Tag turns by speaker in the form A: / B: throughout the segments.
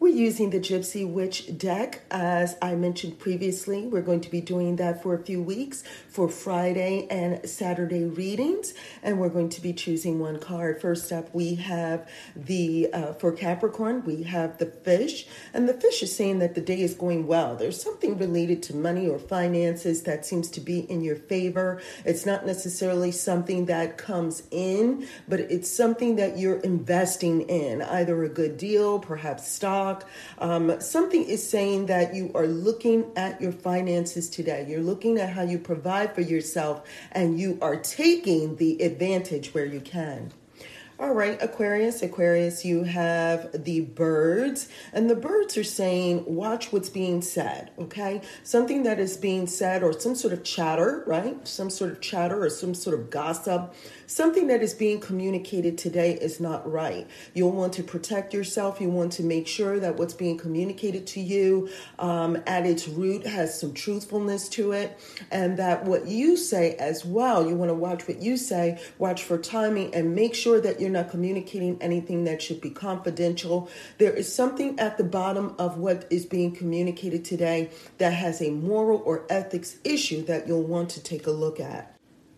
A: We're using the Gypsy Witch deck. As I mentioned previously, we're going to be doing that for a few weeks for Friday and Saturday readings, and we're going to be choosing one card. First up, we have the, uh, for Capricorn, we have the fish, and the fish is saying that the day is going well. There's something related to money or finances that seems to be in your favor. It's not necessarily something that comes in, but it's something that you're investing in, either a good deal, perhaps stock um, something is saying that you are looking at your finances today. You're looking at how you provide for yourself and you are taking the advantage where you can. All right, Aquarius, Aquarius, you have the birds, and the birds are saying, watch what's being said, okay? Something that is being said, or some sort of chatter, right? Some sort of chatter or some sort of gossip something that is being communicated today is not right. You'll want to protect yourself. You want to make sure that what's being communicated to you um, at its root has some truthfulness to it, and that what you say as well, you want to watch what you say, watch for timing, and make sure that you're not communicating anything that should be confidential. There is something at the bottom of what is being communicated today that has a moral or ethics issue that you'll want to take a look at.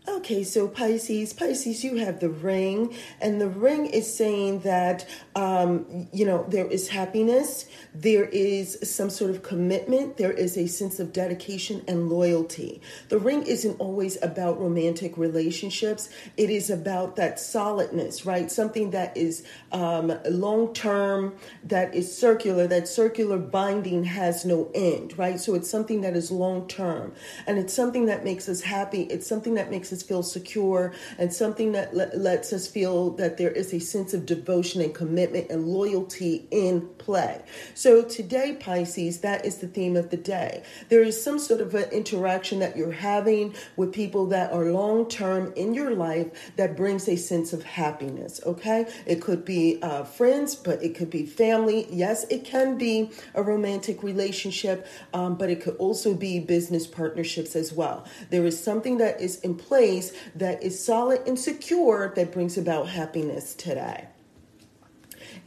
A: Okay, so Pisces, Pisces, you have the ring, and the ring is saying that, um, you know, there is happiness, there is some sort of commitment, there is a sense of dedication and loyalty. The ring isn't always about romantic relationships, it is about that solidness, right? Something that is um, long term, that is circular, that circular binding has no end, right? So it's something that is long term, and it's something that makes us happy, it's something that makes us feel secure and something that le- lets us feel that there is a sense of devotion and commitment and loyalty in play. So today, Pisces, that is the theme of the day. There is some sort of an interaction that you're having with people that are long term in your life that brings a sense of happiness, okay? It could be uh, friends, but it could be family. Yes, it can be a romantic relationship, um, but it could also be business partnerships as well. There is something that is in place place that is solid and secure that brings about happiness today.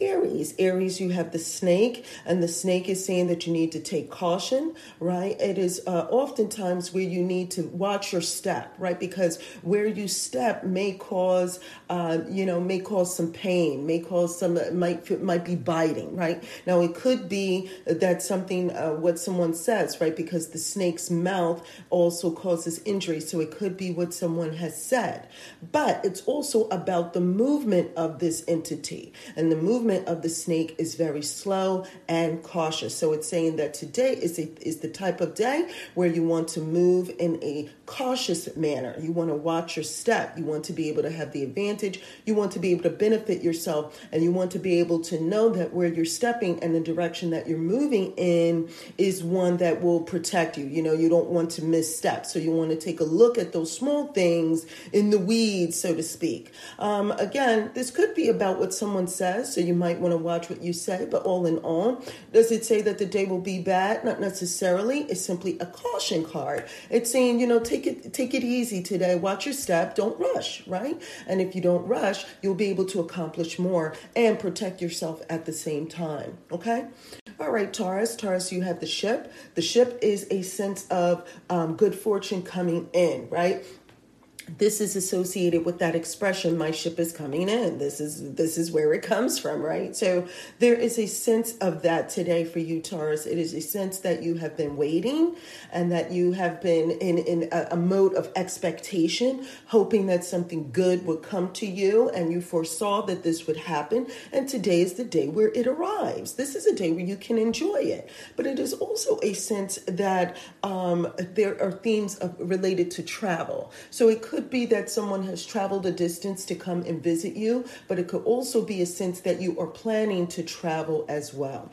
A: Aries. Aries, you have the snake, and the snake is saying that you need to take caution, right? It is uh, oftentimes where you need to watch your step, right? Because where you step may cause, uh, you know, may cause some pain, may cause some, might might be biting, right? Now it could be that something uh, what someone says, right? Because the snake's mouth also causes injury, so it could be what someone has said. But it's also about the movement of this entity, and the movement movement of the snake is very slow and cautious. So it's saying that today is, a, is the type of day where you want to move in a cautious manner. You want to watch your step. You want to be able to have the advantage. You want to be able to benefit yourself. And you want to be able to know that where you're stepping and the direction that you're moving in is one that will protect you. You know, you don't want to misstep. So you want to take a look at those small things in the weeds, so to speak. Um, again, this could be about what someone says. So you might want to watch what you say, but all in all, does it say that the day will be bad? Not necessarily. It's simply a caution card. It's saying, you know, take it take it easy today. Watch your step. Don't rush, right? And if you don't rush, you'll be able to accomplish more and protect yourself at the same time. Okay? All right, Taurus. Taurus, you have the ship. The ship is a sense of um, good fortune coming in, right? This is associated with that expression my ship is coming in. This is this is where it comes from right? So there is a sense of that today for you taurus. It is a sense that you have been waiting and that you have been in in a, a mode of expectation hoping that something good would come to you and you foresaw that this would happen. And today is the day where it arrives. This is a day where you can enjoy it. But it is also a sense that um, there are themes of, related to travel. So it could could be that someone has traveled a distance to come and visit you, but it could also be a sense that you are planning to travel as well.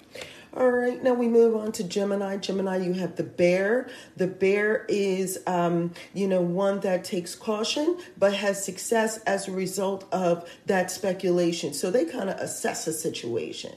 A: All right, now we move on to Gemini. Gemini, you have the bear. The bear is, um, you know, one that takes caution but has success as a result of that speculation. So they kind of assess a situation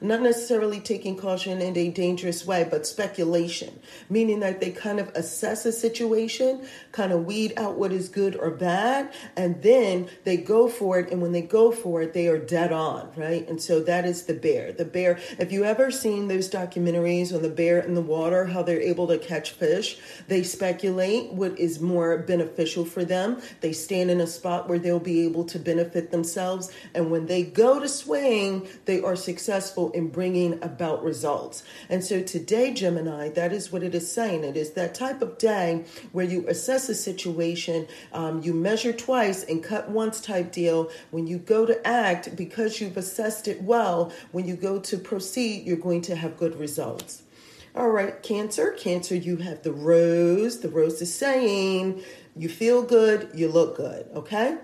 A: not necessarily taking caution in a dangerous way, but speculation, meaning that they kind of assess a situation, kind of weed out what is good or bad, and then they go for it. And when they go for it, they are dead on, right? And so that is the bear. The bear, if you ever seen those documentaries on the bear in the water, how they're able to catch fish, they speculate what is more beneficial for them. They stand in a spot where they'll be able to benefit themselves. And when they go to swing, they are successful in bringing about results. And so today, Gemini, that is what it is saying. It is that type of day where you assess a situation, um, you measure twice and cut once type deal. When you go to act, because you've assessed it well, when you go to proceed, you're going to have good results. All right, Cancer. Cancer, you have the rose. The rose is saying you feel good, you look good, okay?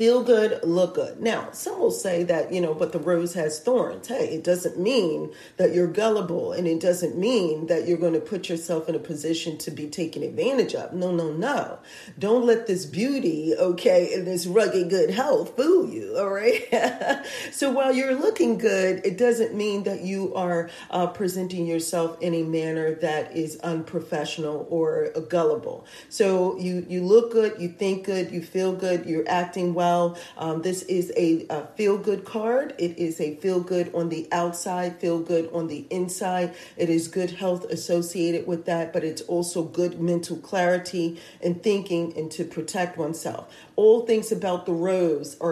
A: Feel good, look good. Now, some will say that, you know, but the rose has thorns. Hey, it doesn't mean that you're gullible and it doesn't mean that you're going to put yourself in a position to be taken advantage of. No, no, no. Don't let this beauty, okay, and this rugged good health fool you, all right? so while you're looking good, it doesn't mean that you are uh, presenting yourself in a manner that is unprofessional or gullible. So you, you look good, you think good, you feel good, you're acting well well. Um, this is a, a feel good card. It is a feel good on the outside, feel good on the inside. It is good health associated with that, but it's also good mental clarity and thinking and to protect oneself. All things about the rose or,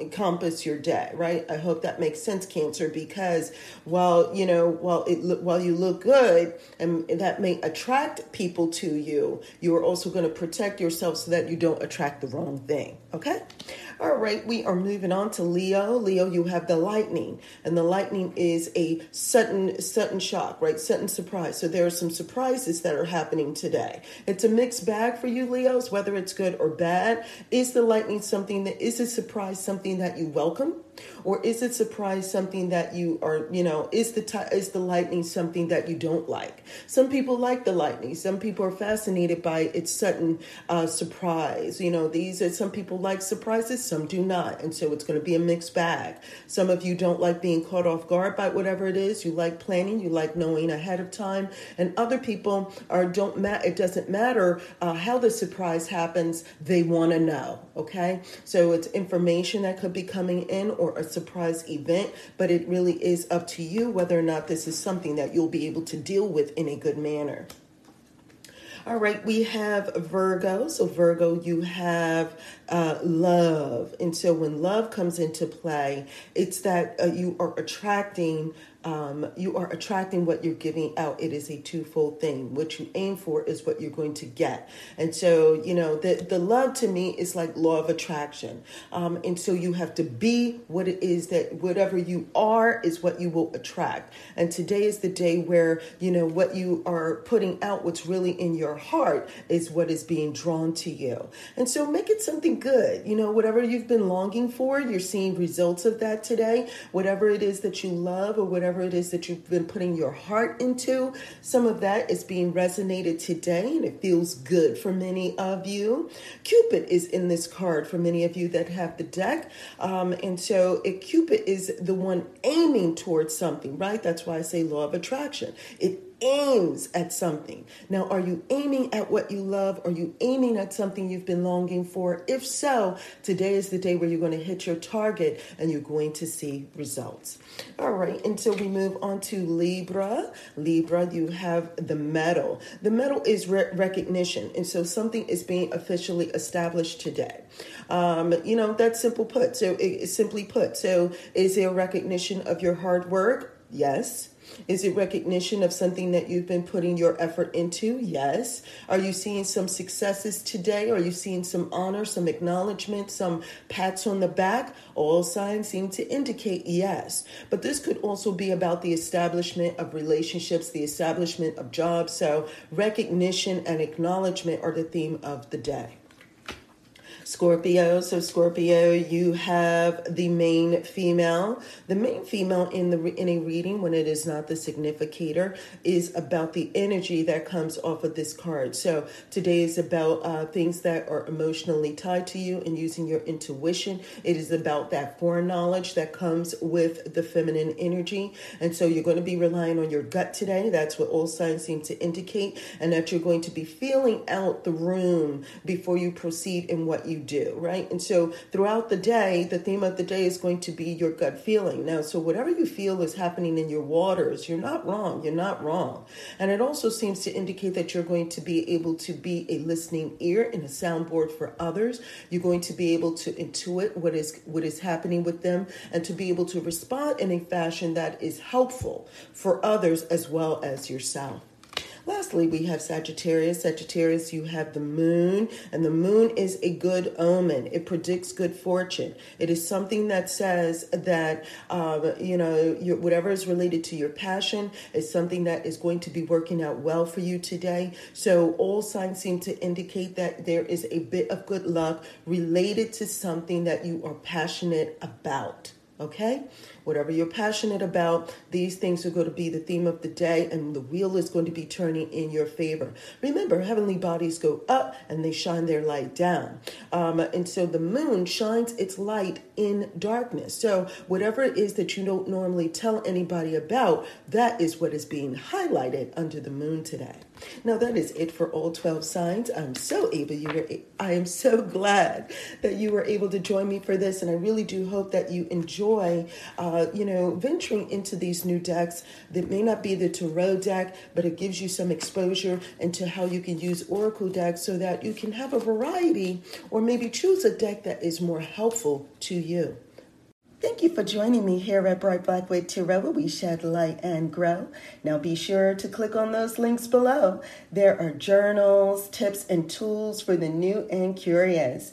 A: encompass your day, right? I hope that makes sense, Cancer, because while you know, while it while you look good and that may attract people to you, you are also going to protect yourself so that you don't attract the wrong thing. Okay. All right, we are moving on to Leo. Leo, you have the lightning, and the lightning is a sudden sudden shock, right? Sudden surprise. So there are some surprises that are happening today. It's a mixed bag for you, Leos, whether it's good or bad. Is the lightning something that is a surprise, something that you welcome? or is it surprise something that you are you know is the t- is the lightning something that you don't like some people like the lightning some people are fascinated by its sudden uh, surprise you know these are some people like surprises some do not and so it's going to be a mixed bag. Some of you don't like being caught off guard by whatever it is. You like planning you like knowing ahead of time and other people are don't matter it doesn't matter uh, how the surprise happens they want to know okay? So it's information that could be coming in or a surprise event, but it really is up to you whether or not this is something that you'll be able to deal with in a good manner. All right, we have Virgo. So, Virgo, you have uh, love. And so, when love comes into play, it's that uh, you are attracting um, you are attracting what you're giving out. It is a twofold thing. What you aim for is what you're going to get. And so, you know, the, the love to me is like law of attraction. Um, and so you have to be what it is that whatever you are is what you will attract. And today is the day where, you know, what you are putting out, what's really in your heart is what is being drawn to you. And so make it something good. You know, whatever you've been longing for, you're seeing results of that today. Whatever it is that you love or whatever whatever it is that you've been putting your heart into. Some of that is being resonated today, and it feels good for many of you. Cupid is in this card for many of you that have the deck. Um, and so it, Cupid is the one aiming towards something, right? That's why I say law of attraction. It aims at something. Now, are you aiming at what you love? Are you aiming at something you've been longing for? If so, today is the day where you're going to hit your target and you're going to see results. All right, until we move on to Libra. Libra, you have the medal. The medal is re- recognition, and so something is being officially established today. Um, you know, that's simple put. So, it, simply put, so is there recognition of your hard work? Yes. Is it recognition of something that you've been putting your effort into? Yes. Are you seeing some successes today? Are you seeing some honor, some acknowledgement, some pats on the back? All signs seem to indicate yes. But this could also be about the establishment of relationships, the establishment of jobs. So recognition and acknowledgement are the theme of the day. Scorpio. So Scorpio, you have the main female. The main female in the in a reading when it is not the significator is about the energy that comes off of this card. So today is about uh, things that are emotionally tied to you and using your intuition. It is about that foreknowledge that comes with the feminine energy, and so you're going to be relying on your gut today. That's what all signs seem to indicate, and that you're going to be feeling out the room before you proceed in what you do, right? And so throughout the day, the theme of the day is going to be your gut feeling. Now, so whatever you feel is happening in your waters, you're not wrong. You're not wrong. And it also seems to indicate that you're going to be able to be a listening ear and a soundboard for others. You're going to be able to intuit what is what is happening with them and to be able to respond in a fashion that is helpful for others as well as yourself. Lastly, we have Sagittarius. Sagittarius, you have the moon, and the moon is a good omen. It predicts good fortune. It is something that says that, uh, you know, your, whatever is related to your passion is something that is going to be working out well for you today. So all signs seem to indicate that there is a bit of good luck related to something that you are passionate about. Okay? Whatever you're passionate about, these things are going to be the theme of the day, and the wheel is going to be turning in your favor. Remember, heavenly bodies go up and they shine their light down. Um, and so the moon shines its light in darkness. So, whatever it is that you don't normally tell anybody about, that is what is being highlighted under the moon today. Now that is it for all 12 signs. I'm so able you were I am so glad that you were able to join me for this and I really do hope that you enjoy uh, you know venturing into these new decks that may not be the tarot deck but it gives you some exposure into how you can use oracle decks so that you can have a variety or maybe choose a deck that is more helpful to you. Thank you for joining me here at Bright Blackwood Tarot, where we shed light and grow. Now be sure to click on those links below. There are journals, tips, and tools for the new and curious.